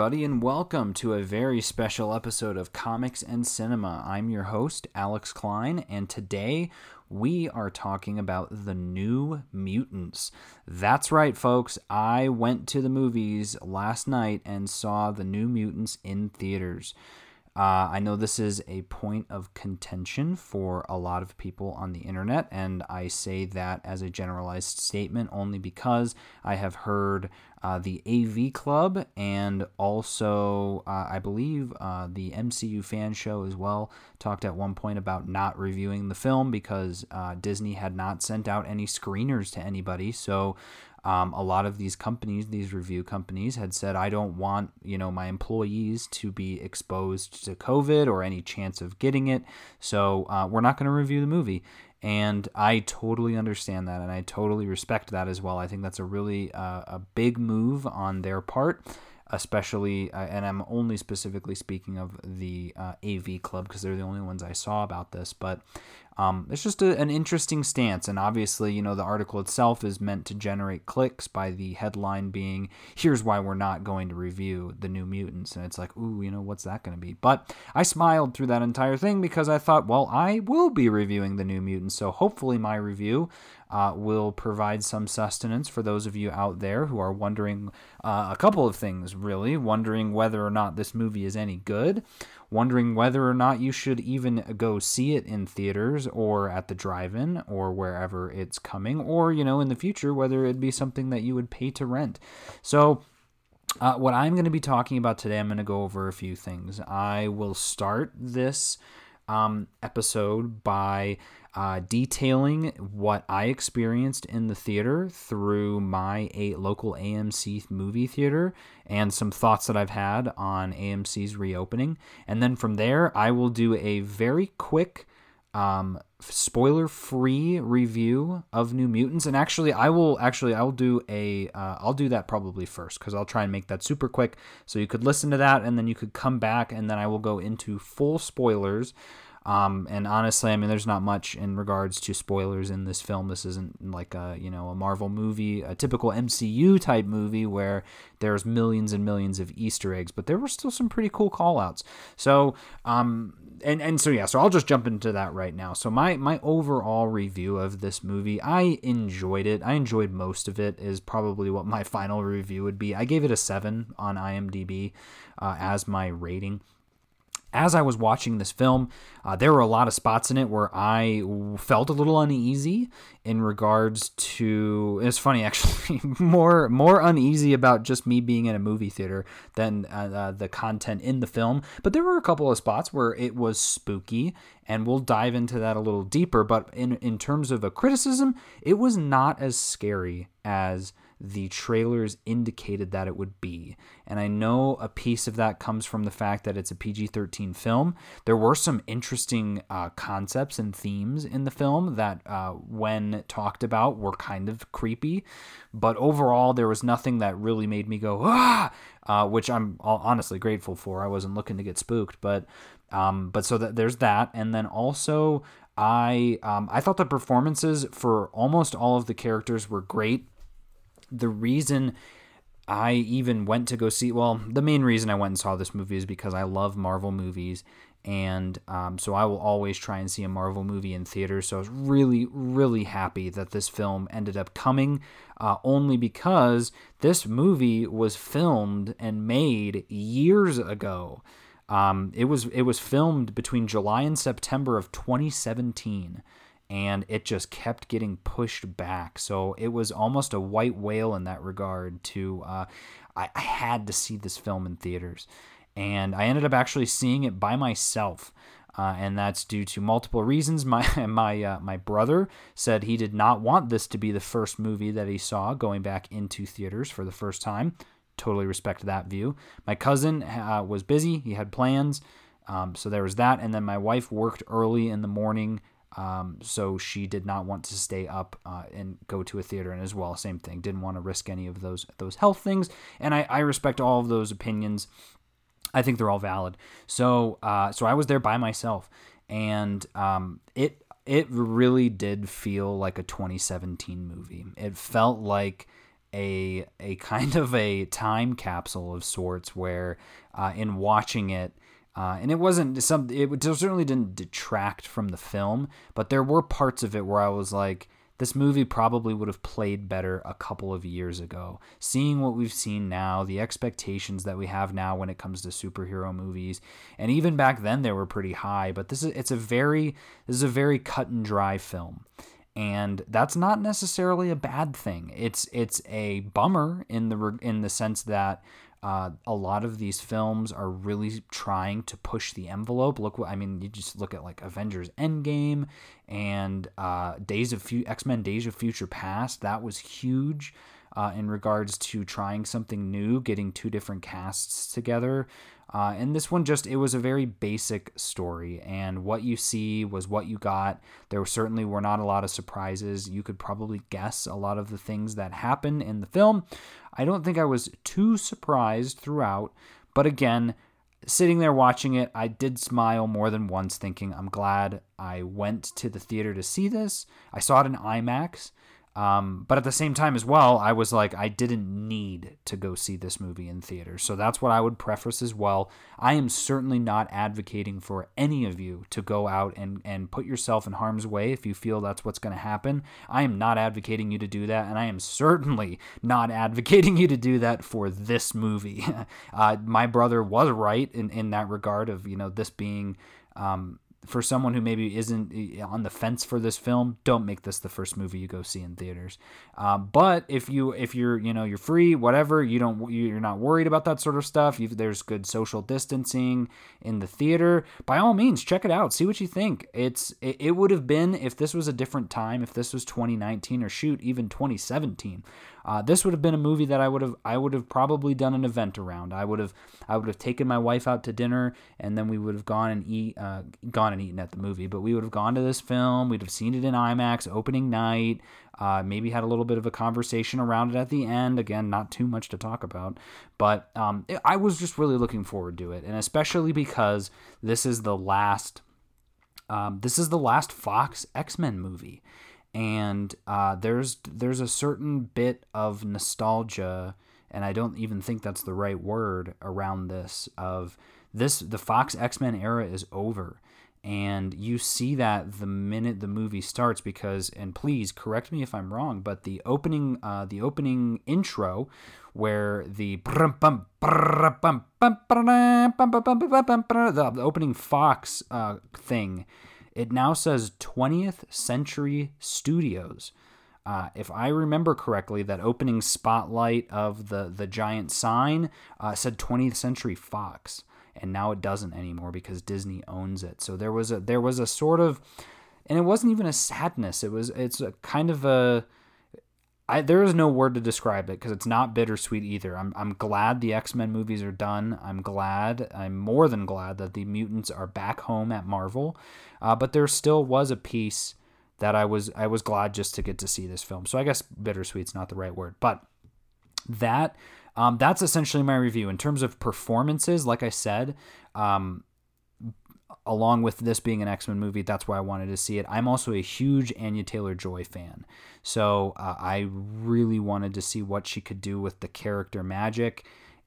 everybody, and welcome to a very special episode of Comics and Cinema. I'm your host, Alex Klein, and today we are talking about the New Mutants. That's right, folks. I went to the movies last night and saw the New Mutants in theaters. Uh, I know this is a point of contention for a lot of people on the internet, and I say that as a generalized statement only because I have heard uh, the AV Club and also, uh, I believe, uh, the MCU fan show as well talked at one point about not reviewing the film because uh, Disney had not sent out any screeners to anybody. So um, a lot of these companies, these review companies, had said, I don't want you know my employees to be exposed to COVID or any chance of getting it, so uh, we're not going to review the movie. And I totally understand that, and I totally respect that as well. I think that's a really uh, a big move on their part especially, uh, and I'm only specifically speaking of the uh, AV Club because they're the only ones I saw about this. But um, it's just a, an interesting stance, and obviously, you know, the article itself is meant to generate clicks by the headline being, "Here's why we're not going to review the New Mutants," and it's like, ooh, you know, what's that going to be? But I smiled through that entire thing because I thought, well, I will be reviewing the New Mutants, so hopefully my review uh, will provide some sustenance for those of you out there who are wondering uh, a couple of things, really, wondering whether or not this movie is any good wondering whether or not you should even go see it in theaters or at the drive-in or wherever it's coming or you know in the future whether it'd be something that you would pay to rent. So uh, what i'm going to be talking about today i'm going to go over a few things. I will start this um, episode by uh, detailing what I experienced in the theater through my local AMC movie theater and some thoughts that I've had on AMC's reopening. And then from there, I will do a very quick um, spoiler free review of New Mutants. And actually, I will actually I will do a uh, I'll do that probably first because I'll try and make that super quick so you could listen to that and then you could come back and then I will go into full spoilers um, and honestly, I mean, there's not much in regards to spoilers in this film. This isn't like a you know a Marvel movie, a typical MCU type movie where there's millions and millions of Easter eggs, but there were still some pretty cool callouts. So, um, and and so yeah, so I'll just jump into that right now. So my my overall review of this movie, I enjoyed it. I enjoyed most of it. Is probably what my final review would be. I gave it a seven on IMDb uh, as my rating as I was watching this film, uh, there were a lot of spots in it where I felt a little uneasy in regards to. It's funny actually, more more uneasy about just me being in a movie theater than uh, uh, the content in the film. But there were a couple of spots where it was spooky, and we'll dive into that a little deeper. But in in terms of a criticism, it was not as scary as the trailers indicated that it would be. And I know a piece of that comes from the fact that it's a PG 13 film. There were some interesting uh, concepts and themes in the film that, uh, when talked about, were kind of creepy. But overall, there was nothing that really made me go, ah, uh, which I'm honestly grateful for. I wasn't looking to get spooked. But, um, but so that there's that. And then also, I um, I thought the performances for almost all of the characters were great the reason I even went to go see, well, the main reason I went and saw this movie is because I love Marvel movies. And um, so I will always try and see a Marvel movie in theaters. So I was really, really happy that this film ended up coming, uh, only because this movie was filmed and made years ago. Um, it was it was filmed between July and September of 2017 and it just kept getting pushed back. So it was almost a white whale in that regard. To uh, I, I had to see this film in theaters, and I ended up actually seeing it by myself. Uh, and that's due to multiple reasons. My my uh, my brother said he did not want this to be the first movie that he saw going back into theaters for the first time. Totally respect that view. My cousin uh, was busy; he had plans, um, so there was that. And then my wife worked early in the morning um, so she did not want to stay up uh, and go to a theater, and as well, same thing, didn't want to risk any of those those health things. And I, I respect all of those opinions. I think they're all valid. So uh, so I was there by myself, and um, it it really did feel like a 2017 movie. It felt like a a kind of a time capsule of sorts where uh, in watching it uh, and it wasn't some it certainly didn't detract from the film but there were parts of it where i was like this movie probably would have played better a couple of years ago. Seeing what we've seen now, the expectations that we have now when it comes to superhero movies, and even back then they were pretty high, but this is it's a very this is a very cut and dry film. And that's not necessarily a bad thing. It's it's a bummer in the in the sense that uh, a lot of these films are really trying to push the envelope. Look, what I mean, you just look at like Avengers Endgame and uh, Days of Fu- X Men Days of Future Past. That was huge uh, in regards to trying something new, getting two different casts together. Uh, and this one just, it was a very basic story. And what you see was what you got. There certainly were not a lot of surprises. You could probably guess a lot of the things that happen in the film. I don't think I was too surprised throughout. But again, sitting there watching it, I did smile more than once, thinking, I'm glad I went to the theater to see this. I saw it in IMAX. Um, but at the same time, as well, I was like, I didn't need to go see this movie in theaters. So that's what I would preface as well. I am certainly not advocating for any of you to go out and, and put yourself in harm's way if you feel that's what's going to happen. I am not advocating you to do that. And I am certainly not advocating you to do that for this movie. uh, my brother was right in, in that regard of, you know, this being. Um, for someone who maybe isn't eh, on the fence for this film, don't make this the first movie you go see in theaters. Um, but if you if you're you know you're free, whatever, you don't you're not worried about that sort of stuff. You, there's good social distancing in the theater. By all means, check it out. See what you think. It's it, it would have been if this was a different time, if this was 2019 or shoot even 2017. Uh, this would have been a movie that I would have I would have probably done an event around. I would have I would have taken my wife out to dinner and then we would have gone and eat uh, gone and eaten at the movie. But we would have gone to this film. We'd have seen it in IMAX opening night. Uh, maybe had a little bit of a conversation around it at the end. Again, not too much to talk about, but um, I was just really looking forward to it, and especially because this is the last. Um, this is the last Fox X Men movie and uh, there's there's a certain bit of nostalgia, and I don't even think that's the right word around this. Of this, the Fox X Men era is over, and you see that the minute the movie starts. Because, and please correct me if I'm wrong, but the opening uh, the opening intro, where the the, opening Fox uh, thing it now says 20th Century Studios. Uh, if I remember correctly, that opening spotlight of the the giant sign uh, said 20th Century Fox, and now it doesn't anymore because Disney owns it. So there was a there was a sort of, and it wasn't even a sadness. It was it's a kind of a I, there is no word to describe it because it's not bittersweet either. I'm, I'm glad the X Men movies are done. I'm glad, I'm more than glad that the mutants are back home at Marvel. Uh, but there still was a piece that I was I was glad just to get to see this film. So I guess bittersweet's not the right word, but that um, that's essentially my review in terms of performances. Like I said, um, along with this being an X Men movie, that's why I wanted to see it. I'm also a huge Anya Taylor Joy fan. So uh, I really wanted to see what she could do with the character Magik,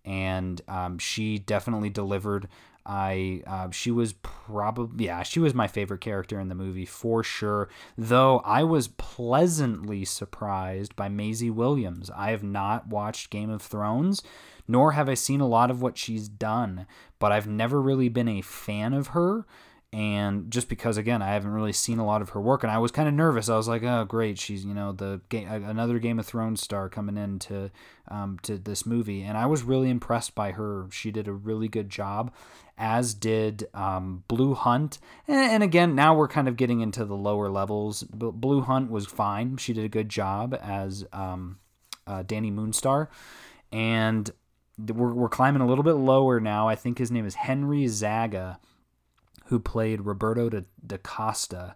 And um, she definitely delivered. I uh, she was probably yeah she was my favorite character in the movie for sure. Though I was pleasantly surprised by Maisie Williams. I have not watched Game of Thrones, nor have I seen a lot of what she's done, but I've never really been a fan of her. And just because, again, I haven't really seen a lot of her work, and I was kind of nervous. I was like, "Oh, great, she's you know the another Game of Thrones star coming into um, to this movie," and I was really impressed by her. She did a really good job, as did um, Blu Hunt. And, again, now we're kind of getting into the lower levels. Blu Hunt was fine; she did a good job as um, uh, Dani Moonstar, and we're, we're climbing a little bit lower now. I think his name is Henry Zaga, who played Roberto da, da Costa.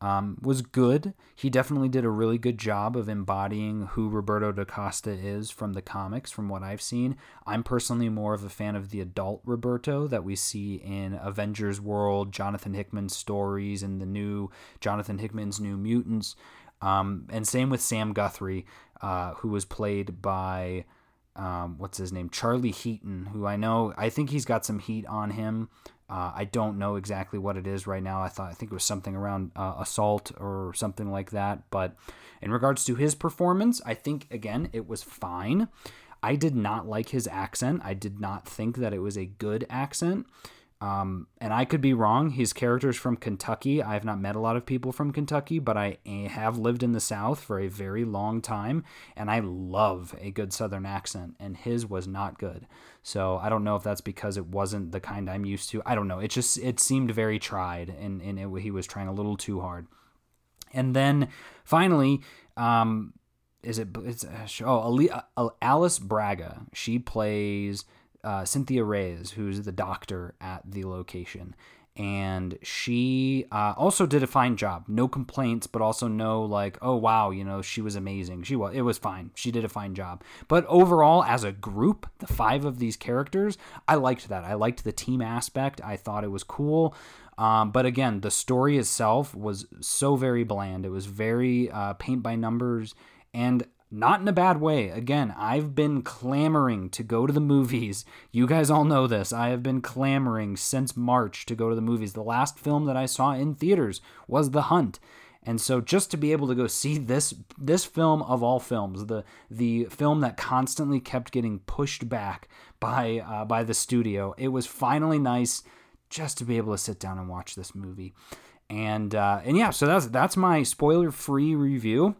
Um, was good. He definitely did a really good job of embodying who Roberto da Costa is from the comics, from what I've seen. I'm personally more of a fan of the adult Roberto that we see in Avengers World, Jonathan Hickman's stories, and the new Jonathan Hickman's New Mutants. Um, and same with Sam Guthrie, uh, who was played by um, what's his name, Charlie Heaton, who I know I think he's got some heat on him. Uh, I don't know exactly what it is right now. I thought I think it was something around uh, assault or something like that. But in regards to his performance, I think again it was fine. I did not like his accent. I did not think that it was a good accent. Um, and I could be wrong. His character is from Kentucky. I have not met a lot of people from Kentucky, but I have lived in the South for a very long time, and I love a good Southern accent, and his was not good. So I don't know if that's because it wasn't the kind I'm used to. I don't know. It just it seemed very tried, and and it, he was trying a little too hard. And then finally, um, is it? It's uh, oh uh, Alice Braga. She plays uh, Cynthia Reyes, who's the doctor at the location. And she uh, also did a fine job. No complaints, but also no like, oh wow, you know, she was amazing. She was, it was fine. She did a fine job. But overall, as a group, the five of these characters, I liked that. I liked the team aspect. I thought it was cool. Um, but again, the story itself was so very bland. It was very uh, paint by numbers, and not in a bad way. Again, I've been clamoring to go to the movies. You guys all know this. I have been clamoring since March to go to the movies. The last film that I saw in theaters was The Hunt. And so just to be able to go see this this film of all films, the the film that constantly kept getting pushed back by uh, by the studio, it was finally nice just to be able to sit down and watch this movie. And uh, and yeah, so that's that's my spoiler free review.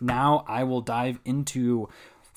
Now I will dive into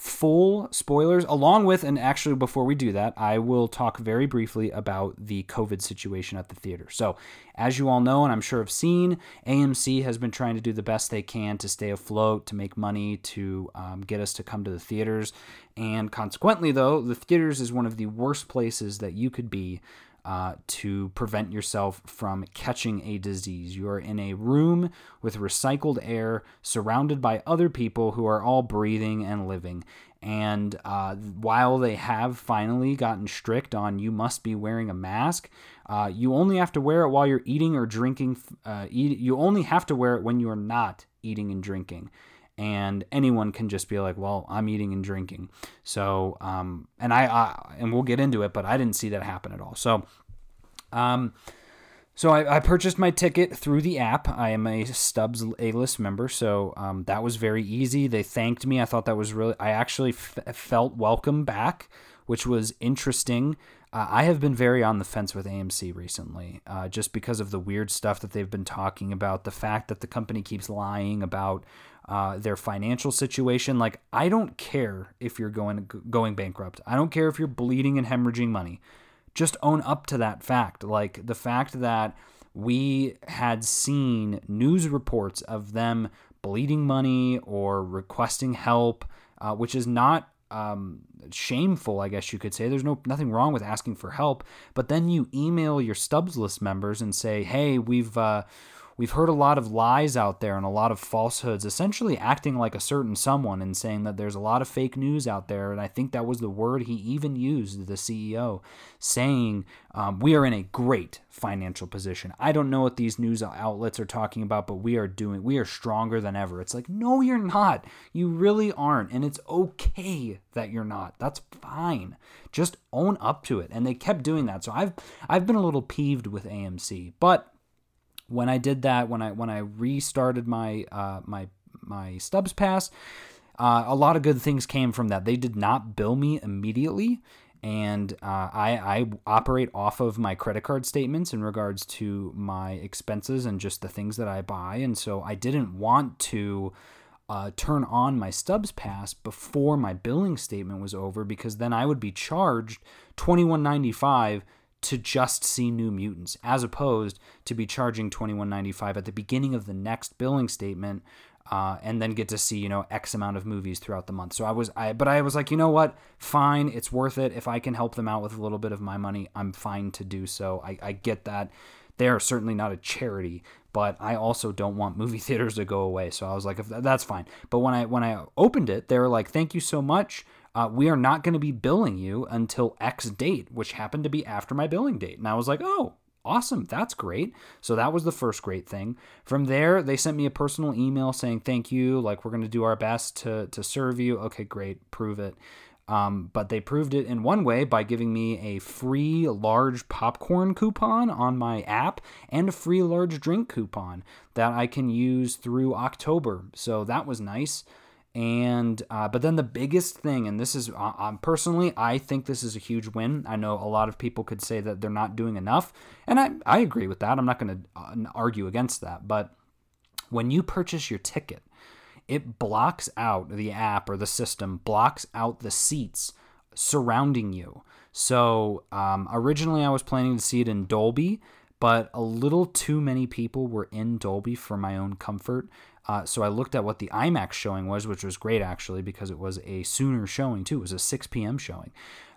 full spoilers along with and actually before we do that i will talk very briefly about the covid situation at the theater. So as you all know and i'm sure have seen amc has been trying to do the best they can to stay afloat to make money to um, get us to come to the theaters. And consequently though the theaters is one of the worst places that you could be uh, to prevent yourself from catching a disease. You are in a room with recycled air, surrounded by other people who are all breathing and living. And uh, while they have finally gotten strict on you must be wearing a mask, uh, you only have to wear it while you're eating or drinking. Uh, eat, you only have to wear it when you are not eating and drinking and anyone can just be like, "Well, I'm eating and drinking." So, um, and I, I, and we'll get into it, but I didn't see that happen at all. So, um, so I, I, purchased my ticket through the app. I am a Stubs A list member, so um, that was very easy. They thanked me. I thought that was really. I actually f- felt welcome back, which was interesting. I have been very on the fence with AMC recently, uh, just because of the weird stuff that they've been talking about. The fact that the company keeps lying about uh, their financial situation. Like, I don't care if you're going going bankrupt. I don't care if you're bleeding and hemorrhaging money. Just own up to that fact. Like the fact that we had seen news reports of them bleeding money or requesting help, uh, which is not um, shameful, I guess you could say. There's no nothing wrong with asking for help, but then you email your Stubs list members and say, "Hey, we've uh, we've heard a lot of lies out there and a lot of falsehoods, essentially acting like a certain someone and saying that there's a lot of fake news out there. And I think that was the word he even used, the CEO, saying um, we are in a great financial position. I don't know what these news outlets are talking about, but we are doing, we are stronger than ever. It's like, no, you're not. You really aren't. And it's okay that you're not. That's fine. Just own up to it. And they kept doing that. So I've, I've been a little peeved with AMC, but when I did that, when I when I restarted my uh, my my Stubs Pass, uh, a lot of good things came from that. They did not bill me immediately, and uh, I, I operate off of my credit card statements in regards to my expenses and just the things that I buy, and so I didn't want to. Uh, turn on my Stubs Pass before my billing statement was over because then I would be charged twenty one ninety five to just see New Mutants, as opposed to be charging twenty one ninety five at the beginning of the next billing statement, uh, and then get to see you know X amount of movies throughout the month. So I was I, but I was like, you know what, fine, it's worth it. If I can help them out with a little bit of my money, I'm fine to do so. I, I get that. They are certainly not a charity, but I also don't want movie theaters to go away. So I was like, that's fine. But when I when I opened it, they were like, thank you so much uh, we are not going to be billing you until X date, which happened to be after my billing date. And I was like, oh, awesome, that's great. So that was the first great thing. From there, they sent me a personal email saying thank you, like we're going to do our best to to serve you. Okay, great, prove it. Um, but they proved it in one way by giving me a free large popcorn coupon on my app and a free large drink coupon that I can use through October. So that was nice. And uh, but then the biggest thing, and this is uh, um, personally, I think this is a huge win. I know a lot of people could say that they're not doing enough, and I I agree with that. I'm not going to uh, argue against that. But when you purchase your ticket, it blocks out the app or the system blocks out the seats surrounding you. So um, originally I was planning to see it in Dolby, but a little too many people were in Dolby for my own comfort. Uh, so I looked at what the IMAX showing was, which was great actually because it was a sooner showing too. It was a 6 p.m. showing.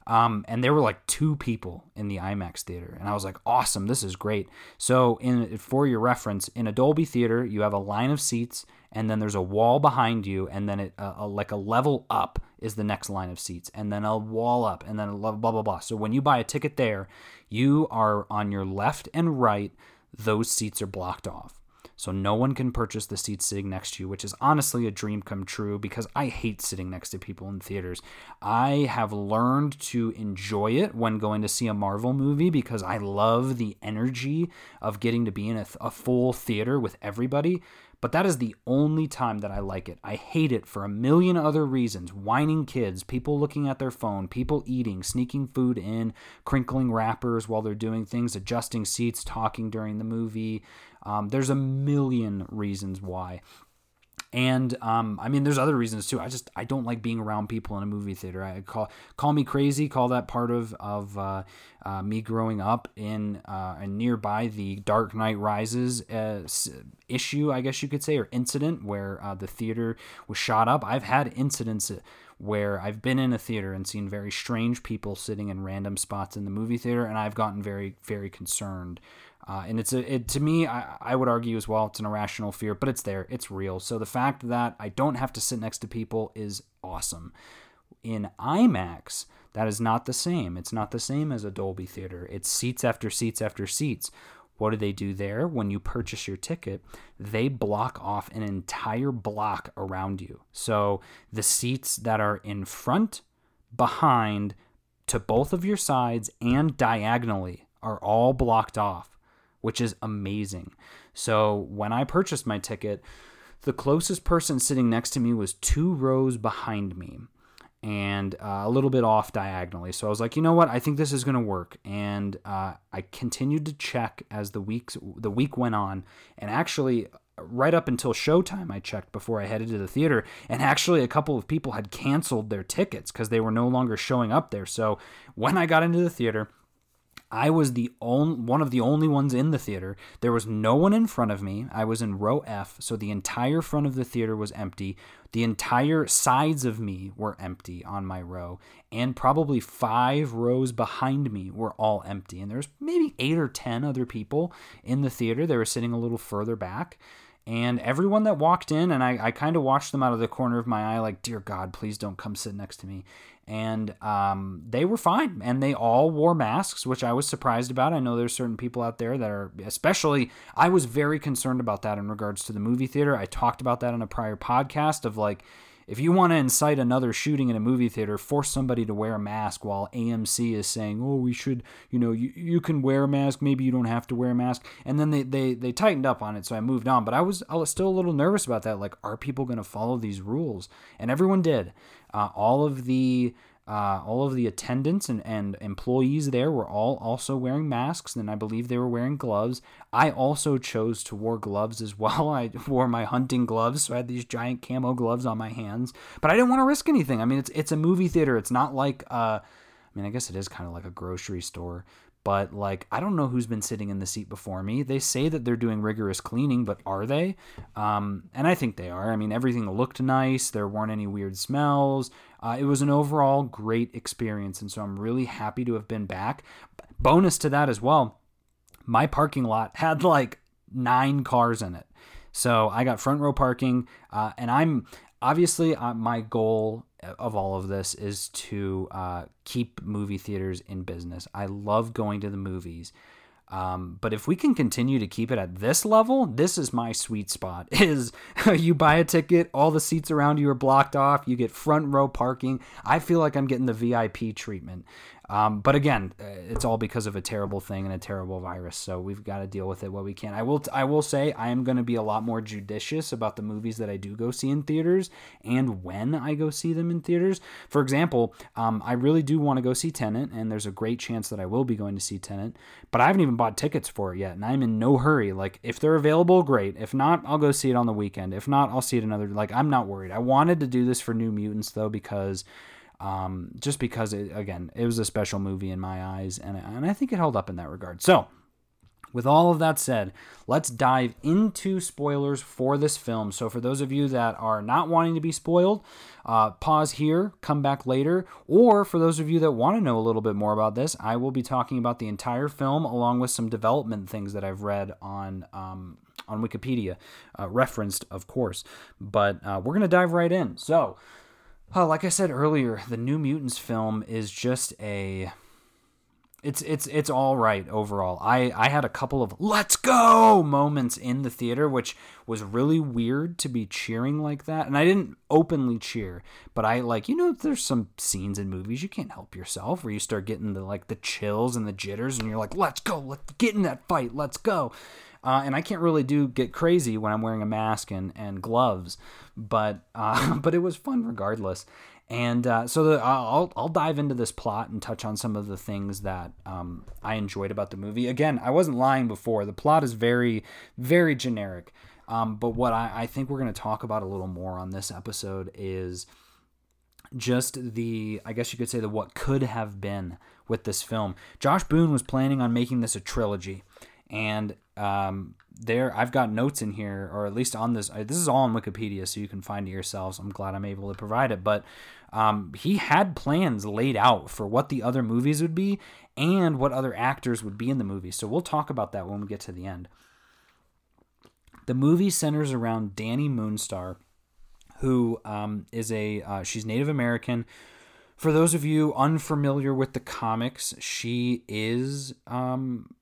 Um, and there were like two people in the IMAX theater, and I was like, "Awesome, this is great." So, in for your reference, in a Dolby theater, you have a line of seats, and then there's a wall behind you, and then it uh, a, like a level up is the next line of seats, and then a wall up, and then blah blah blah blah. So when you buy a ticket there, you are on your left and right; those seats are blocked off. So no one can purchase the seat sitting next to you, which is honestly a dream come true because I hate sitting next to people in theaters. I have learned to enjoy it when going to see a Marvel movie because I love the energy of getting to be in a, a full theater with everybody but that is the only time that I like it. I hate it for a million other reasons whining kids, people looking at their phone, people eating, sneaking food in, crinkling wrappers while they're doing things, adjusting seats, talking during the movie. Um, there's a million reasons why. And um, I mean, there's other reasons too. I just I don't like being around people in a movie theater. I call call me crazy. Call that part of of uh, uh, me growing up in uh, and nearby the Dark Knight Rises uh, issue, I guess you could say, or incident where uh, the theater was shot up. I've had incidents where I've been in a theater and seen very strange people sitting in random spots in the movie theater, and I've gotten very very concerned uh, and it's a it, to me, I, I would argue as well, it's an irrational fear, but it's there, it's real. So the fact that I don't have to sit next to people is awesome. In IMAX, that is not the same. It's not the same as a Dolby theater. It's seats after seats after seats. What do they do there? When you purchase your ticket, they block off an entire block around you. So the seats that are in front, behind, to both of your sides, and diagonally are all blocked off which is amazing. So when I purchased my ticket, the closest person sitting next to me was two rows behind me and uh, a little bit off diagonally. So I was like, you know what? I think this is going to work. And uh, I continued to check as the weeks the week went on, and actually. Right up until showtime, I checked before I headed to the theater, and actually, a couple of people had canceled their tickets because they were no longer showing up there. So, when I got into the theater, I was the only one of the only ones in the theater. There was no one in front of me. I was in row F, so the entire front of the theater was empty. The entire sides of me were empty on my row, and probably five rows behind me were all empty. And there's maybe eight or ten other people in the theater. They were sitting a little further back. And everyone that walked in, and I, I kind of watched them out of the corner of my eye, like, Dear God, please don't come sit next to me. And um, they were fine and they all wore masks which i was surprised about. I know there's certain people out there that are especially i was very concerned about that in regards to the movie theater. I talked about that on a prior podcast of like if you want to incite another shooting in a movie theater, force somebody to wear a mask while AMC is saying, "Oh, we should, you know, you, you can wear a mask. Maybe you don't have to wear a mask." And then they, they they tightened up on it, so I moved on. But I was I was still a little nervous about that. Like, are people going to follow these rules? And everyone did. Uh, all of the uh, all of the attendants and, and employees there were all also wearing masks, and I believe they were wearing gloves. I also chose to wear gloves as well. I wore my hunting gloves, so I had these giant camo gloves on my hands. But I didn't want to risk anything. I mean, it's it's a movie theater. It's not like uh, I mean, I guess it is kind of like a grocery store but like I don't know who's been sitting in the seat before me. They say that they're doing rigorous cleaning, but are they? Um, and I think they are. I mean, everything looked nice. There weren't any weird smells. Uh, it was an overall great experience, and so I'm really happy to have been back. Bonus to that as well, my parking lot had like nine cars in it. So I got front row parking, uh, and I'm obviously uh, my goal of all of this is to uh, keep movie theaters in business. I love going to the movies. Um, but if we can continue to keep it at this level, this is my sweet spot. Is you buy a ticket, all the seats around you are blocked off, you get front row parking. I feel like I'm getting the VIP treatment. Um, but again, uh, it's all because of a terrible thing and a terrible virus. So we've got to deal with it what we can. I will. I will say I am going to be a lot more judicious about the movies that I do go see in theaters and when I go see them in theaters. For example, um, I really do want to go see Tenet, and there's a great chance that I will be going to see Tenet. But I haven't even bought tickets for it yet, and I'm in no hurry. Like if they're available, great. If not, I'll go see it on the weekend. If not, I'll see it another. Like I'm not worried. I wanted to do this for New Mutants though because um, just because it, again it was a special movie in my eyes and, and i think it held up in that regard. So with all of that said let's dive into spoilers for this film. So for those of you that are not wanting to be spoiled uh, pause here come back later or for those of you that want to know a little bit more about this i will be talking about the entire film along with some development things that i've read on um, on wikipedia uh, referenced of course. But uh, we're going to dive right in. So like I said earlier, the New Mutants film is just a it's it's it's all right overall. I I had a couple of let's go moments in the theater which was really weird to be cheering like that. And I didn't openly cheer, but I like you know there's some scenes in movies you can't help yourself where you start getting the like the chills and the jitters and you're like let's go, let's get in that fight, let's go. Uh, and I can't really do get crazy when I'm wearing a mask and, and gloves, but uh, but it was fun regardless. And uh, so the, I'll I'll dive into this plot and touch on some of the things that um, I enjoyed about the movie. Again, I wasn't lying before. The plot is very very generic. Um, but what I, I think we're going to talk about a little more on this episode is just the I guess you could say the what could have been with this film. Josh Boone was planning on making this a trilogy, and um, there I've got notes in here, or at least on this. This is all on Wikipedia, so you can find it yourselves. I'm glad I'm able to provide it, but um, he had plans laid out for what the other movies would be and what other actors would be in the movie. So we'll talk about that when we get to the end. The movie centers around Dani Moonstar, who um, is a uh, she's Native American. For those of you unfamiliar with the comics, she is um,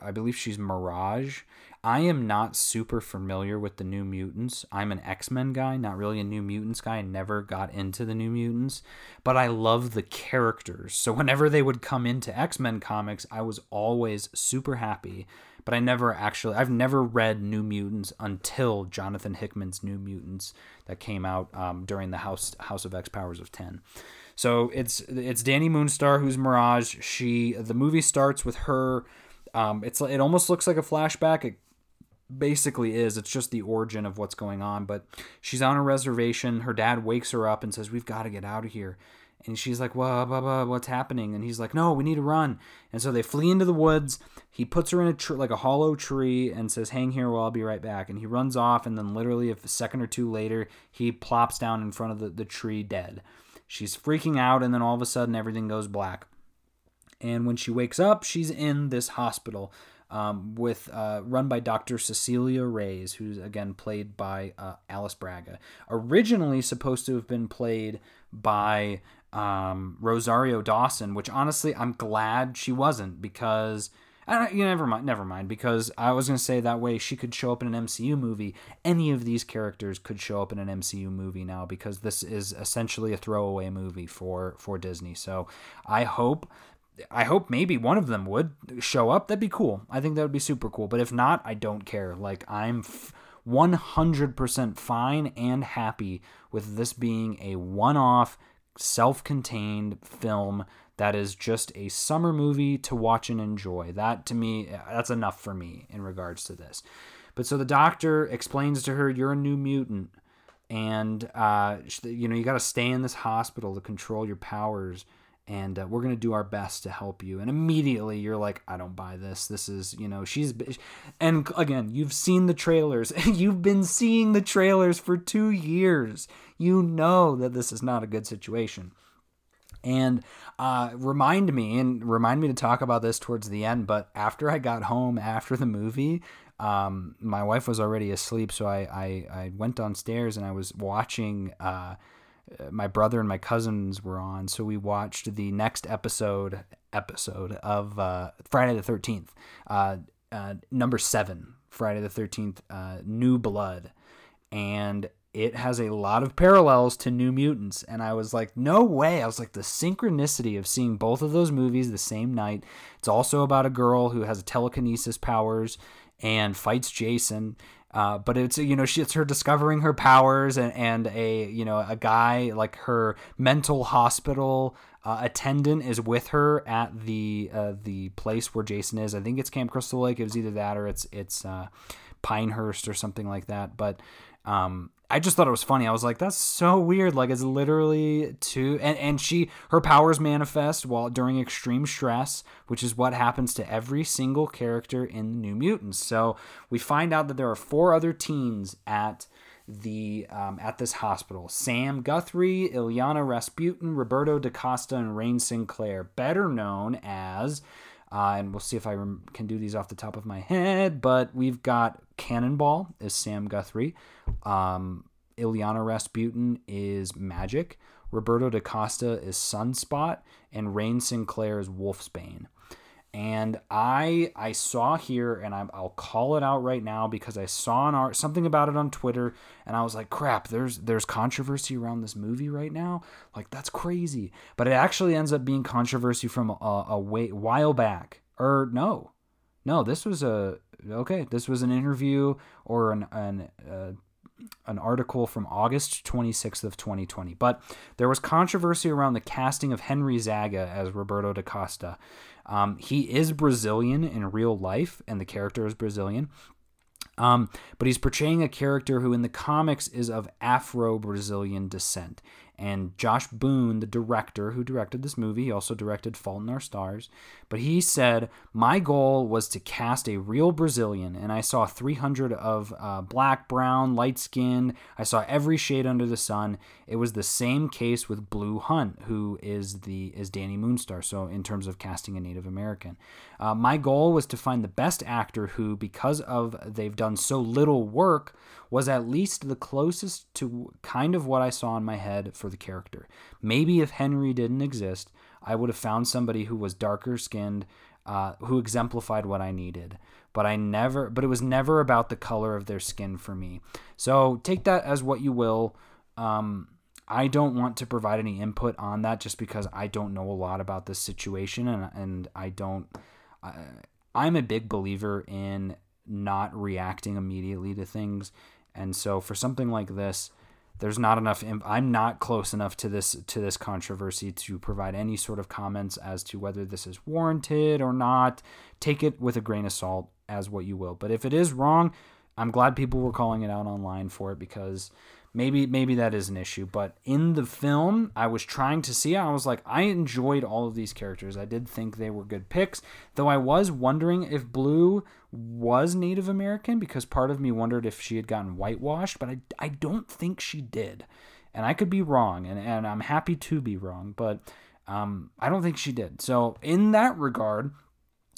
I believe she's Mirage. I am not super familiar with the New Mutants. I'm an X Men guy, not really a New Mutants guy. I never got into the New Mutants, but I love the characters. So whenever they would come into X Men comics, I was always super happy. But I never actually, I've never read New Mutants until Jonathan Hickman's New Mutants that came out um, during the House House of X Powers of Ten. So it's it's Dani Moonstar who's Mirage. She the movie starts with her um, it's it almost looks like a flashback. It basically is. It's just the origin of what's going on. But she's on a reservation. Her dad wakes her up and says, "We've got to get out of here." And she's like, "Well, blah, blah, what's happening?" And he's like, "No, we need to run." And so they flee into the woods. He puts her in a tree, like a hollow tree, and says, "Hang here, while I'll be right back." And he runs off. And then, literally, a second or two later, he plops down in front of the, the tree, dead. She's freaking out, and then all of a sudden, everything goes black. And when she wakes up, she's in this hospital um, with uh, run by Dr. Cecilia Reyes, who's again played by uh, Alice Braga. Originally supposed to have been played by um, Rosario Dawson, which honestly I'm glad she wasn't because. I you know, never mind, never mind. Because I was gonna say that way she could show up in an MCU movie. Any of these characters could show up in an MCU movie now because this is essentially a throwaway movie for for Disney. So I hope I hope maybe one of them would show up. That'd be cool. I think that would be super cool. But if not, I don't care. Like I'm 100% fine and happy with this being a one-off, self-contained film that is just a summer movie to watch and enjoy. That to me, that's enough for me in regards to this. But so the doctor explains to her, "You're a new mutant." And uh, you know you got to stay in this hospital to control your powers and uh, we're going to do our best to help you. And immediately you're like i don't buy this. This is you know she's and again you've seen the trailers. You've been seeing the trailers for 2 years. You know that this is not a good situation. And uh, remind me and remind me to talk about this towards the end but after i got home after the movie um, my wife was already asleep so I, I, I went downstairs and i was watching uh, my brother and my cousins were on, so we watched the next episode episode of uh, Friday the Thirteenth, uh, uh, number seven, Friday the Thirteenth, uh, New Blood, and it has a lot of parallels to New Mutants. And I was like, no way. I was like, the synchronicity of seeing both of those movies the same night. It's also about a girl who has telekinesis powers and fights Jason. Uh, but it's you know she, it's her discovering her powers and, and a you know a guy like her mental hospital uh, attendant is with her at the uh, the place where Jason is. I think it's Camp Crystal Lake. It was either that or it's it's uh, Pinehurst or something like that. But um, I just thought it was funny. I was like, that's so weird. Like it's literally two and, and she her powers manifest while during extreme stress, which is what happens to every single character in the New Mutants. So we find out that there are four other teens at the um, at this hospital. Sam Guthrie, Illyana Rasputin, Roberto DaCosta, and Rahne Sinclair, better known as uh, and we'll see if I rem- can do these off the top of my head. But we've got Cannonball is Sam Guthrie. Um, Illyana Rasputin is Magik. Roberto DaCosta is Sunspot. And Rahne Sinclair is Wolfsbane. And I I saw here, and i will call it out right now because I saw an art, something about it on Twitter, and I was like, "Crap! There's there's controversy around this movie right now. Like that's crazy." But it actually ends up being controversy from a, a way, while back, or no, no, this was a okay. This was an interview or an an uh, an article from August 26th of 2020. But there was controversy around the casting of Henry Zaga as Roberto DaCosta. Um, he is Brazilian in real life, and the character is Brazilian. Um, but he's portraying a character who in the comics is of Afro Brazilian descent. And Josh Boone, the director who directed this movie, he also directed Fault in Our Stars, but he said, My goal was to cast a real Brazilian, and I saw 300 of uh, black, brown, light skinned. I saw every shade under the sun. It was the same case with Blu Hunt, who is the is Dani Moonstar. So in terms of casting a Native American, uh, my goal was to find the best actor who, because of they've done so little work, was at least the closest to kind of what I saw in my head for the character. Maybe if Henry didn't exist, I would have found somebody who was darker skinned, uh, who exemplified what I needed. But I never, but it was never about the color of their skin for me. So take that as what you will. Um, I don't want to provide any input on that just because I don't know a lot about this situation and and I don't. I'm a big believer in not reacting immediately to things and so for something like this, there's not enough I'm not close enough to this to this controversy to provide any sort of comments as to whether this is warranted or not. Take it with a grain of salt as what you will. But if it is wrong, I'm glad people were calling it out online for it because maybe maybe that is an issue but in the film i was trying to see i was like i enjoyed all of these characters. I did think they were good picks though i was wondering if Blu was native american because part of me wondered if she had gotten whitewashed but i, I don't think she did. And i could be wrong and, and i'm happy to be wrong but um, i don't think she did. So in that regard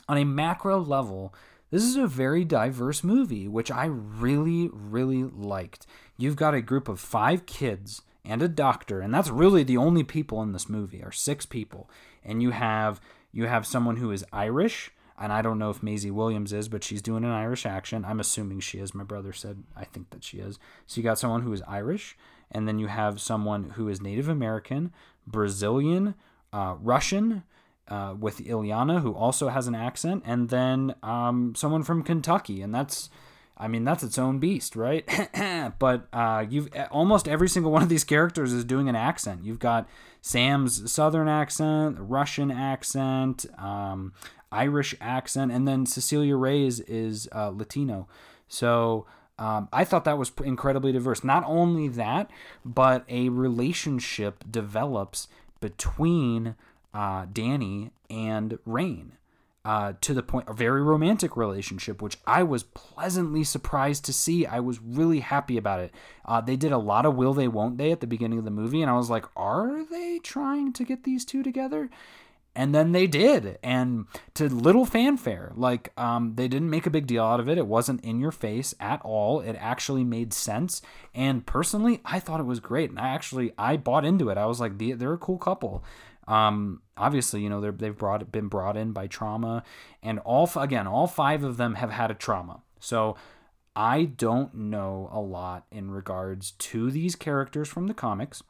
on a macro level this is a very diverse movie, which I really, really liked. You've got a group of five kids and a doctor, and that's really the only people in this movie, are six people. And you have you have someone who is Irish, and I don't know if Maisie Williams is, but she's doing an Irish accent. I'm assuming she is. My brother said I think that she is. So you got someone who is Irish, and then you have someone who is Native American, Brazilian, uh, Russian, uh, with Illyana, who also has an accent, and then um, someone from Kentucky, and that's, I mean, that's its own beast, right? but uh, you've almost every single one of these characters is doing an accent. You've got Sam's Southern accent, Russian accent, um, Irish accent, and then Cecilia Reyes is uh, Latino. So. Um, I thought that was incredibly diverse. Not only that, but a relationship develops between uh, Dani and Rahne. Uh, to the point, a very romantic relationship, which I was pleasantly surprised to see. I was really happy about it. Uh, they did a lot of will they, won't they at the beginning of the movie, and I was like, are they trying to get these two together? And then they did, and to little fanfare. Like, um, they didn't make a big deal out of it. It wasn't in your face at all. It actually made sense. And personally, I thought it was great. And I actually, I bought into it. I was like, they're a cool couple. Um, obviously, you know they're, they've brought been brought in by trauma, and all again, all five of them have had a trauma. So I don't know a lot in regards to these characters from the comics.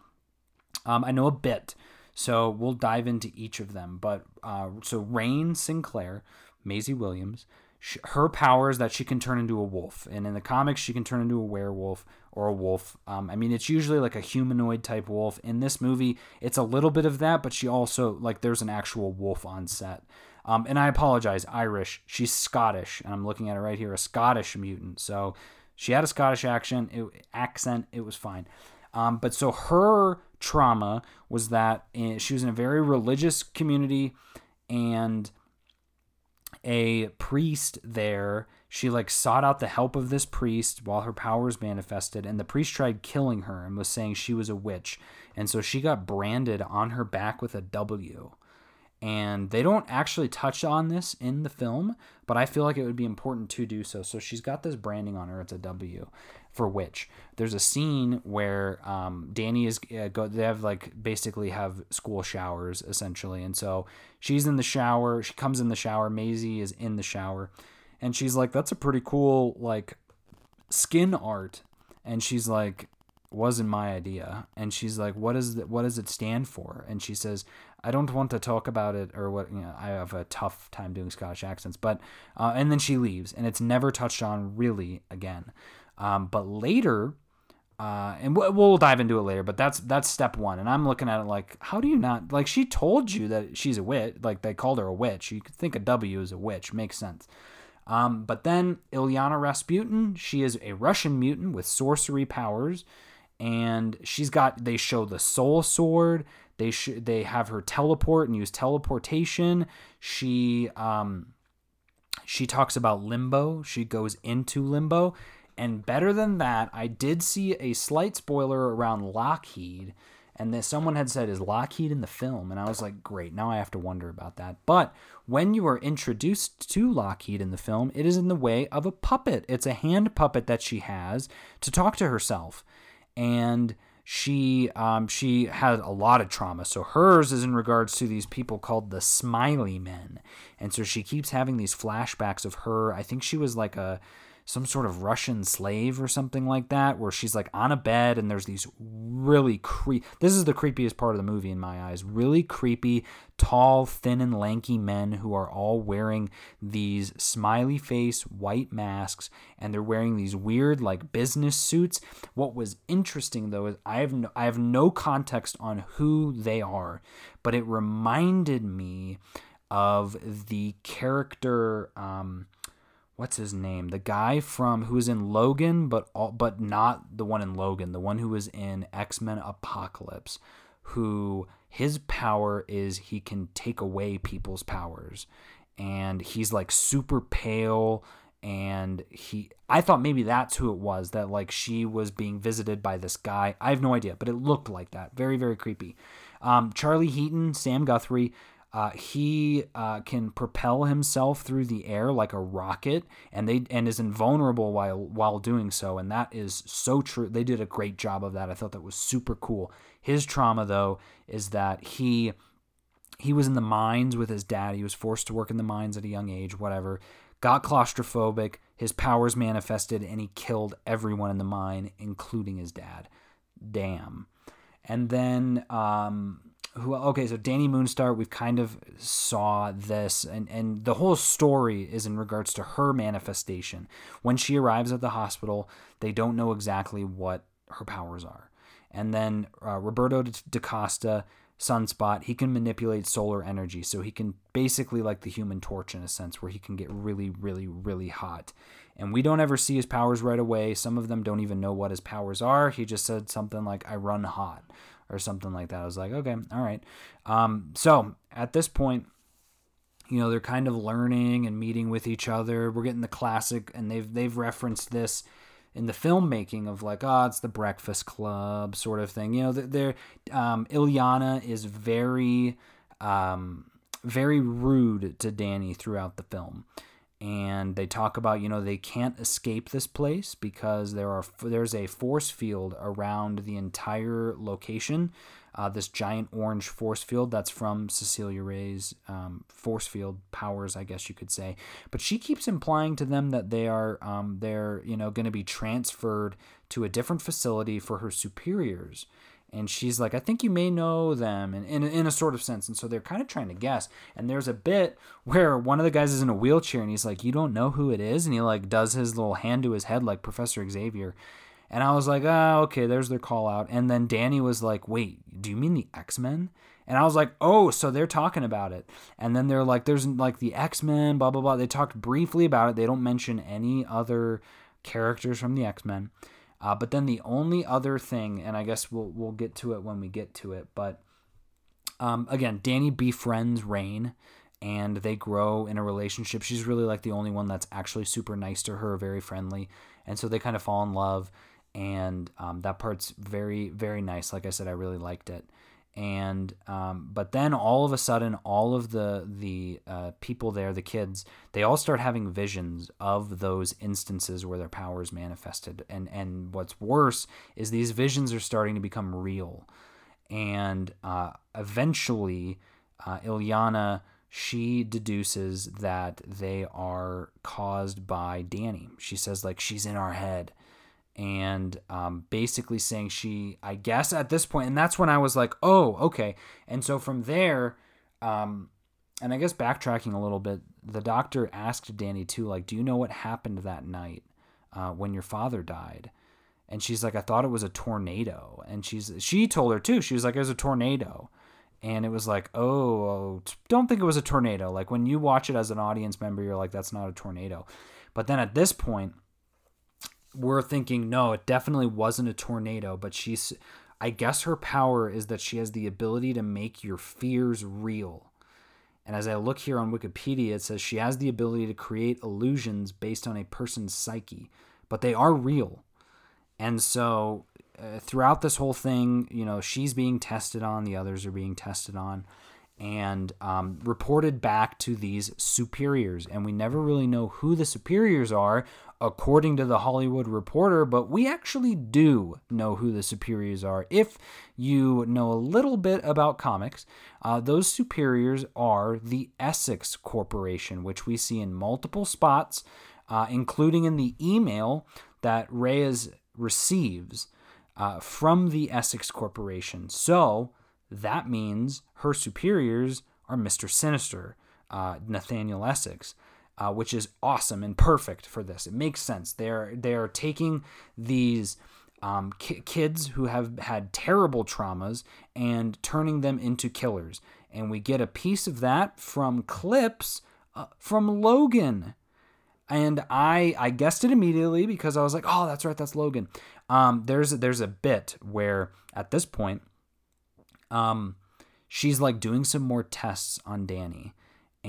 Um, I know a bit, so we'll dive into each of them. But uh, so Rahne Sinclair, Maisie Williams, she, her power is that she can turn into a wolf, and in the comics she can turn into a werewolf or a wolf. Um, I mean, it's usually like a humanoid type wolf. In this movie, it's a little bit of that, but she also like there's an actual wolf on set. Um, and I apologize, Irish. She's Scottish, and I'm looking at it right here, a Scottish mutant. So she had a Scottish accent. It, accent. It was fine. Um, but so her trauma was that in, she was in a very religious community, and a priest there. She like sought out the help of this priest while her powers manifested, and the priest tried killing her and was saying she was a witch, and so she got branded on her back with a W. And they don't actually touch on this in the film but i feel like it would be important to do so. So she's got this branding on her it's a w for which. There's a scene where um, Dani is uh, go they have like basically have school showers essentially. And so she's in the shower she comes in the shower maisie is in the shower and she's like that's a pretty cool like skin art. And she's like wasn't my idea. And she's like what is that what does it stand for? And she says i don't want to talk about it or what you know i have a tough time doing scottish accents but uh, and then she leaves and it's never touched on really again um, but later uh, and we'll, we'll dive into it later but that's that's step one. And i'm looking at it like how do you not like she told you that she's a witch like they called her a witch. You could think a w is a witch makes sense. Um, but then Illyana Rasputin, she is a Russian mutant with sorcery powers and she's got they show the soul sword. They sh- they have her teleport and use teleportation. She um she talks about limbo. She goes into limbo and better than that i did see a slight spoiler around lockheed and that someone had said is lockheed in the film? And i was like great now i have to wonder about that. But when you are introduced to lockheed in the film it is in the way of a puppet. It's a hand puppet that she has to talk to herself. And she um, she had a lot of trauma. So hers is in regards to these people called the Smiley Men, and so she keeps having these flashbacks of her. I think she was like a some sort of Russian slave or something like that, where she's like on a bed and there's these really creepy. This is the creepiest part of the movie in my eyes. Really creepy, tall, thin, and lanky men who are all wearing these smiley face white masks and they're wearing these weird like business suits. What was interesting though is I have no, I have no context on who they are, but it reminded me of the character. Um, what's his name? The guy from who was in Logan, but all, but not the one in Logan. The one who was in X Men Apocalypse, who his power is he can take away people's powers, and he's like super pale. And he, I thought maybe that's who it was that like she was being visited by this guy. I have no idea, but it looked like that. Very, very creepy. Um, Charlie Heaton, Sam Guthrie, uh, he uh, can propel himself through the air like a rocket, and they and is invulnerable while while doing so. And that is so true. They did a great job of that. I thought that was super cool. His trauma though is that he he was in the mines with his dad. He was forced to work in the mines at a young age. Whatever. Got claustrophobic. His powers manifested, and he killed everyone in the mine, including his dad. Damn. And then um, who okay so Dani Moonstar we've kind of saw this and and the whole story is in regards to her manifestation. When she arrives at the hospital they don't know exactly what her powers are. And then uh, roberto dacosta sunspot he can manipulate solar energy so he can basically like the human torch in a sense where he can get really really really hot. And we don't ever see his powers right away. Some of them don't even know what his powers are. He just said something like i run hot or something like that. I was like, okay, all right. Um, so at this point, you know, they're kind of learning and meeting with each other. We're getting the classic, and they've they've referenced this in the filmmaking of like, oh, it's the Breakfast Club sort of thing. You know, they're um, Illyana is very um, very rude to Dani throughout the film. And they talk about you know they can't escape this place because there are there's a force field around the entire location uh, this giant orange force field that's from Cecilia Reyes' um, force field powers, I guess you could say. But she keeps implying to them that they are um, they're you know going to be transferred to a different facility for her superiors. And she's like, I think you may know them, in, in, in a sort of sense. And so they're kind of trying to guess. And there's a bit where one of the guys is in a wheelchair and he's like, You don't know who it is? And he like does his little hand to his head like Professor Xavier. And I was like, oh, okay, there's their call out. And then Dani was like, wait, do you mean the X Men? And I was like, oh, so they're talking about it. And then they're like, there's like the X Men, blah, blah, blah. They talked briefly about it. They don't mention any other characters from the X Men. Uh, but then the only other thing, and I guess we'll, we'll get to it when we get to it, but um, again, Dani befriends Rahne and they grow in a relationship. She's really like the only one that's actually super nice to her, very friendly. And so they kind of fall in love and um, that part's very very nice like i said i really liked it and um, but then all of a sudden all of the the uh, people there the kids they all start having visions of those instances where their powers manifested. And and what's worse is these visions are starting to become real. And uh, eventually uh, Illyana she deduces that they are caused by Dani. She says like she's in our head and um, basically saying she, I guess at this point, and that's when I was like, oh, okay. And so from there, um, and I guess backtracking a little bit, the doctor asked Dani too, like, do you know what happened that night uh, when your father died? And she's like, I thought it was a tornado. And she's she told her too. She was like, it was a tornado. And it was like, oh, don't think it was a tornado. Like when you watch it as an audience member, you're like, that's not a tornado. But then at this point, we're thinking, no, it definitely wasn't a tornado, but she's, I guess her power is that she has the ability to make your fears real. And as I look here on Wikipedia, it says she has the ability to create illusions based on a person's psyche, but they are real. And so uh, throughout this whole thing, you know, she's being tested on, the others are being tested on, and um, reported back to these superiors. And we never really know who the superiors are according to the Hollywood Reporter, but we actually do know who the superiors are. If you know a little bit about comics, uh, those superiors are the Essex Corporation, which we see in multiple spots, uh, including in the email that Reyes receives uh, from the Essex Corporation. So that means her superiors are Mr. Sinister, uh, Nathaniel Essex uh, which is awesome and perfect for this. It makes sense. They're they're taking these um, ki- kids who have had terrible traumas and turning them into killers, and we get a piece of that from clips uh, from Logan. And I I guessed it immediately because I was like, oh, that's right, that's Logan. Um, there's there's a bit where at this point, um, she's like doing some more tests on Dani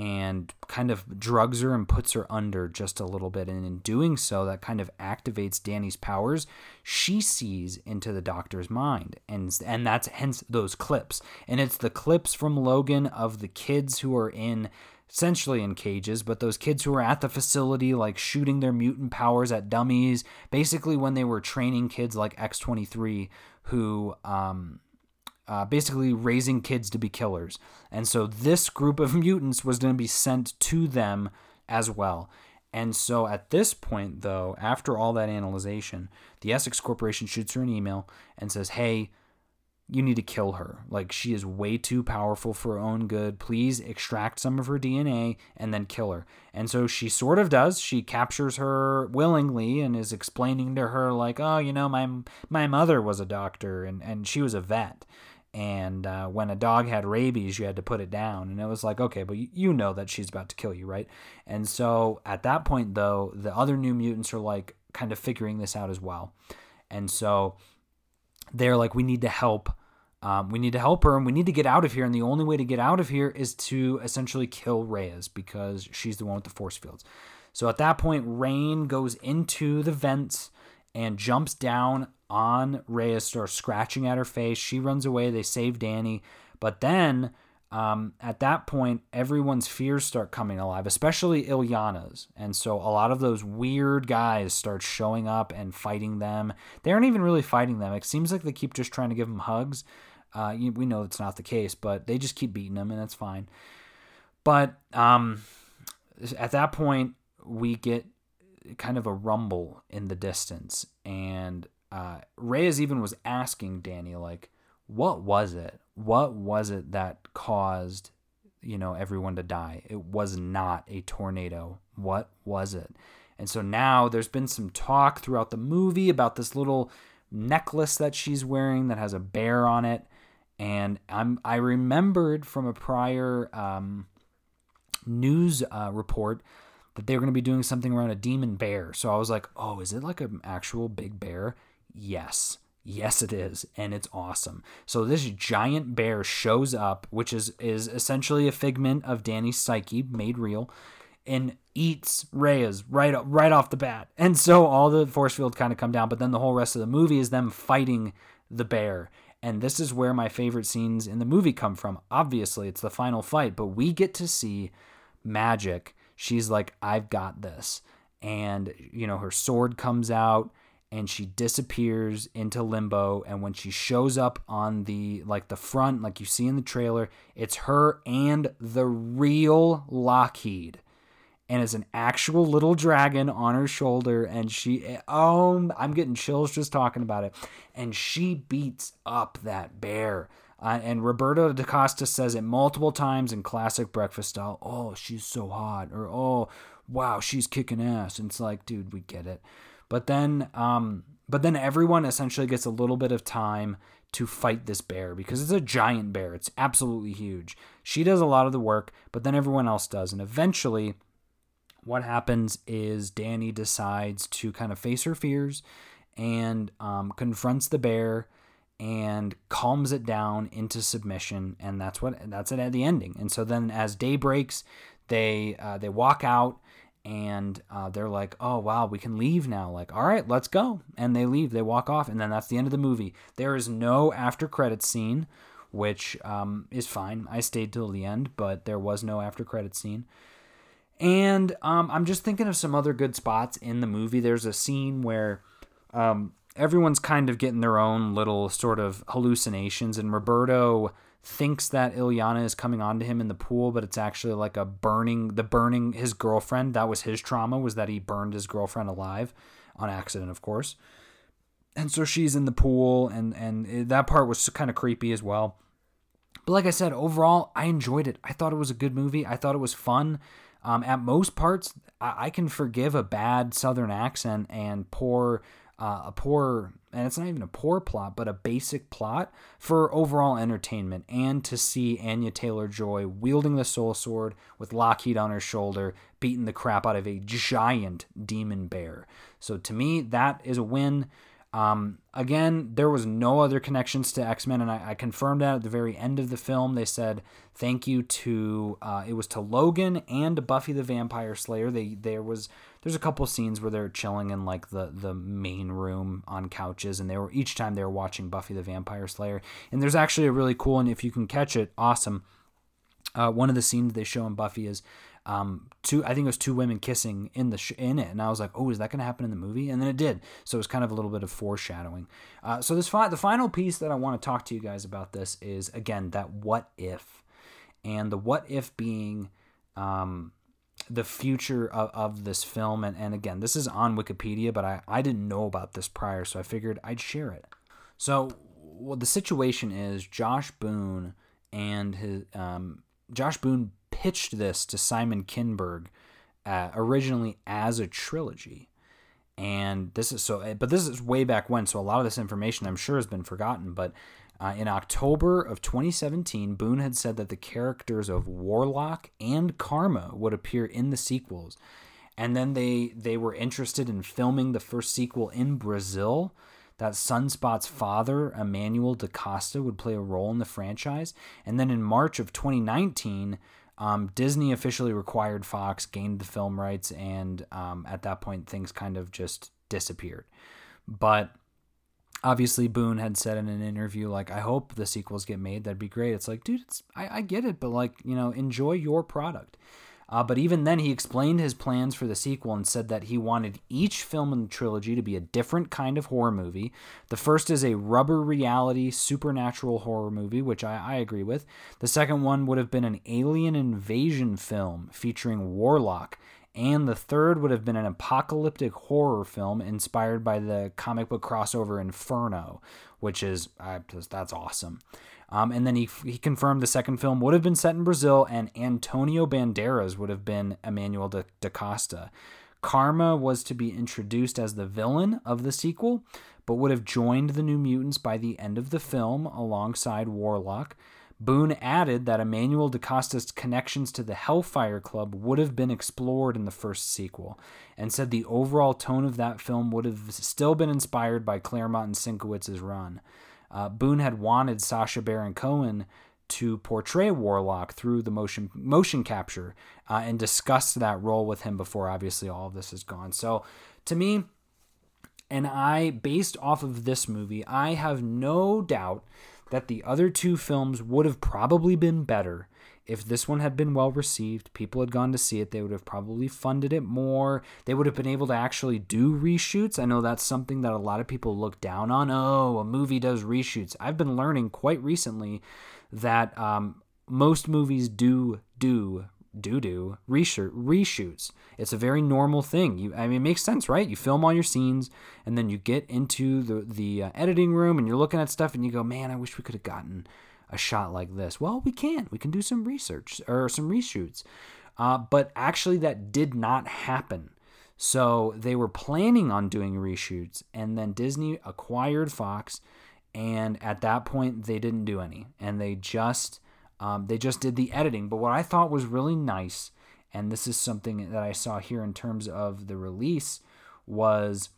and kind of drugs her and puts her under just a little bit. And in doing so, that kind of activates Dani's powers. She sees into the doctor's mind, and and that's hence those clips. And it's the clips from Logan of the kids who are in essentially in cages, but those kids who are at the facility, like shooting their mutant powers at dummies, basically when they were training kids like X23 who um, uh, basically raising kids to be killers. And so this group of mutants was going to be sent to them as well. And so at this point, though, after all that analyzation, the Essex Corporation shoots her an email and says, Hey, you need to kill her. Like, she is way too powerful for her own good. Please extract some of her DNA and then kill her. And so she sort of does. She captures her willingly and is explaining to her, like, oh, you know, my, my mother was a doctor and, and she was a vet and uh, when a dog had rabies you had to put it down. And it was like okay but you know that she's about to kill you right? And so at that point though the other new mutants are like kind of figuring this out as well. And so they're like we need to help um, we need to help her and we need to get out of here. And the only way to get out of here is to essentially kill reyes because she's the one with the force fields. So at that point Rahne goes into the vents and jumps down on Reyes, starts scratching at her face. She runs away. They save Dani. But then um, at that point, everyone's fears start coming alive, especially Illyana's. And so a lot of those weird guys start showing up and fighting them. They aren't even really fighting them. It seems like they keep just trying to give them hugs. Uh, you, we know it's not the case, but they just keep beating them, and that's fine. But um, at that point, we get kind of a rumble in the distance, and uh, Reyes even was asking Dani, like, what was it? What was it that caused, you know, everyone to die? It was not a tornado. What was it? And so now there's been some talk throughout the movie about this little necklace that she's wearing that has a bear on it. And I'm I remembered from a prior um, news uh, report that they were going to be doing something around a demon bear. So I was like, oh, is it like an actual big bear? Yes. Yes, it is, and it's awesome. So this giant bear shows up, which is is essentially a figment of Dani's psyche made real, and eats Reyes right right off the bat. And so all the force field kind of come down, but then the whole rest of the movie is them fighting the bear. And this is where my favorite scenes in the movie come from. Obviously, it's the final fight, but we get to see Magik. She's like, "I've got this." And you know, her sword comes out and she disappears into limbo. And when she shows up on the like the front like you see in the trailer it's her and the real lockheed. And it's an actual little dragon on her shoulder and she oh i'm getting chills just talking about it. And she beats up that bear. Uh, and roberto da costa says it multiple times in classic breakfast style oh she's so hot or oh wow she's kicking ass. And it's like dude we get it but then, um, but then everyone essentially gets a little bit of time to fight this bear because it's a giant bear. It's absolutely huge. She does a lot of the work, but then everyone else does. And eventually, what happens is Dani decides to kind of face her fears and um, confronts the bear and calms it down into submission and that's what that's it at the ending and so then as day breaks they uh, they walk out and uh, they're like, "Oh wow, we can leave now." Like, all right, let's go, and they leave. They walk off, and then that's the end of the movie. There is no after credit scene, which um, is fine. I stayed till the end, but there was no after credit scene. And um, I'm just thinking of some other good spots in the movie. There's a scene where um, everyone's kind of getting their own little sort of hallucinations, and Roberto thinks that Illyana is coming onto him in the pool, but it's actually like a burning, the burning his girlfriend. That was his trauma, was that he burned his girlfriend alive on accident, of course. And so she's in the pool, and and that part was kind of creepy as well. But like I said, overall, I enjoyed it. I thought it was a good movie. I thought it was fun. Um, at most parts, I, I can forgive a bad Southern accent and poor uh, a poor, and it's not even a poor plot, but a basic plot for overall entertainment and to see Anya Taylor Joy wielding the soul sword with Lockheed on her shoulder, beating the crap out of a giant demon bear. So to me, that is a win. Um, again, there was no other connections to X Men, and I, I, confirmed that at the very end of the film. They said thank you to uh, it was to Logan and Buffy the Vampire Slayer. They there was there's a couple scenes where they're chilling in like the the main room on couches, and they were each time they were watching Buffy the Vampire Slayer. And there's actually a really cool, and if you can catch it, awesome. Uh, one of the scenes they show in Buffy is um, two I think it was two women kissing in the sh- in it, and I was like, oh, is that going to happen in the movie? And then it did. So it was kind of a little bit of foreshadowing. Uh, so this fi- the final piece that I want to talk to you guys about this is again that what if, and the what if being. Um, the future of, of this film and, and again this is on wikipedia but I, I didn't know about this prior so i figured i'd share it so well, the situation is josh boone and his um, josh boone pitched this to Simon Kinberg uh, originally as a trilogy. And this is so, but this is way back when, so a lot of this information I'm sure has been forgotten. But uh, in October of 2017, Boone had said that the characters of Warlock and Karma would appear in the sequels. And then they they were interested in filming the first sequel in Brazil. That Sunspot's father, Emmanuel da Costa, would play a role in the franchise. And then in March of 2019, um, Disney officially required Fox, gained the film rights, and um, at that point, things kind of just disappeared. But obviously Boone had said in an interview like I hope the sequels get made that'd be great it's like dude it's I, I get it but like you know enjoy your product uh, but even then he explained his plans for the sequel and said that he wanted each film in the trilogy to be a different kind of horror movie. The first is a rubber reality supernatural horror movie which I, I agree with. The second one would have been an alien invasion film featuring warlock. And the third would have been an apocalyptic horror film inspired by the comic book crossover Inferno, which is uh, that's awesome. Um, and then he, he confirmed the second film would have been set in Brazil, and Antonio Banderas would have been Emmanuel da, da Costa. Karma was to be introduced as the villain of the sequel, but would have joined the New Mutants by the end of the film alongside Warlock. Boone added that Emmanuel DaCosta's connections to the Hellfire Club would have been explored in the first sequel, and said the overall tone of that film would have still been inspired by Claremont and Sienkiewicz's run. Uh, Boone had wanted Sacha Baron Cohen to portray Warlock through the motion motion capture uh, and discussed that role with him before obviously all of this is gone. So to me, and I based off of this movie, I have no doubt that the other two films would have probably been better if this one had been well received, people had gone to see it, they would have probably funded it more. They would have been able to actually do reshoots. I know that's something that a lot of people look down on. Oh, a movie does reshoots. I've been learning quite recently that um, most movies do do do do reshoot reshoots. It's a very normal thing. You, I mean, it makes sense, right? You film all your scenes, and then you get into the the uh, editing room, and you're looking at stuff, and you go, "Man, I wish we could have gotten a shot like this." Well, we can. We can do some research or some reshoots. Uh, but actually, that did not happen. So they were planning on doing reshoots, and then Disney acquired Fox, and at that point, they didn't do any, and they just um, they just did the editing. But what I thought was really nice, and this is something that I saw here in terms of the release, was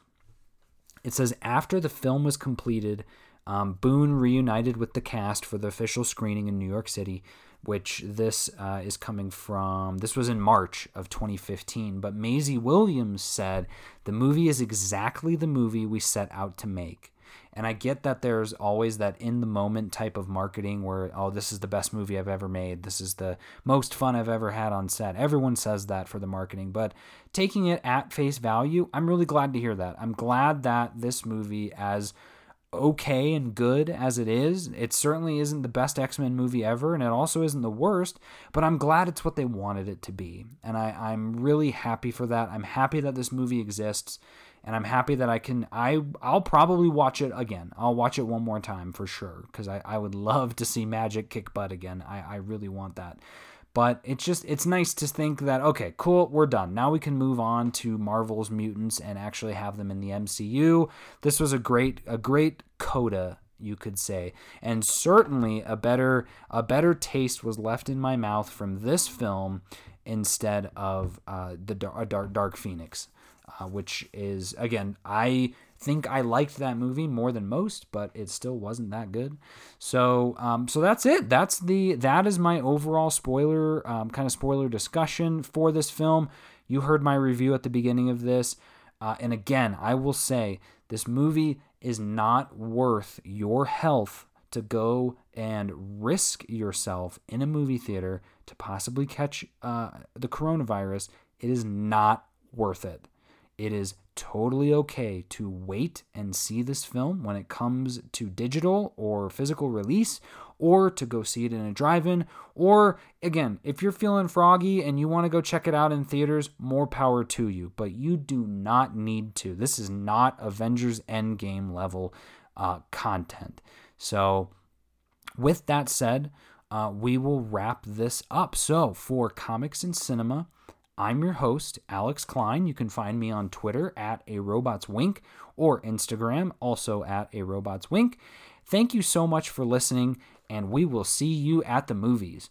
it says after the film was completed, um, Boone reunited with the cast for the official screening in New York City, which this uh, is coming from. This was in March of 2015. But Maisie Williams said the movie is exactly the movie we set out to make. And I get that there's always that in the moment type of marketing where, oh, this is the best movie I've ever made. This is the most fun I've ever had on set. Everyone says that for the marketing. But taking it at face value, I'm really glad to hear that. I'm glad that this movie, as okay and good as it is, it certainly isn't the best X Men movie ever, and it also isn't the worst, but I'm glad it's what they wanted it to be. And I, I'm really happy for that. I'm happy that this movie exists and I'm happy that I can I I'll probably watch it again. I'll watch it one more time for sure because I, I would love to see Magik kick butt again. I, I really want that. But it's just it's nice to think that okay, cool, we're done. Now we can move on to Marvel's mutants and actually have them in the MCU. This was a great a great coda you could say and certainly a better a better taste was left in my mouth from this film instead of uh, the dark, dark Phoenix uh, which is again I think I liked that movie more than most, but it still wasn't that good. So um, so that's it. That's the that is my overall spoiler um, kind of spoiler discussion for this film. You heard my review at the beginning of this, uh, and again I will say this movie is not worth your health to go and risk yourself in a movie theater to possibly catch uh, the coronavirus. It is not worth it. It is totally okay to wait and see this film when it comes to digital or physical release, or to go see it in a drive in. Or, again, if you're feeling froggy and you want to go check it out in theaters, more power to you. But you do not need to. This is not Avengers Endgame level uh, content. So, with that said, uh, we will wrap this up. So, for Comics and Cinema, I'm your host, Alex Klein. You can find me on Twitter at a robot's wink or Instagram, also at a robot's wink. Thank you so much for listening, and we will see you at the movies.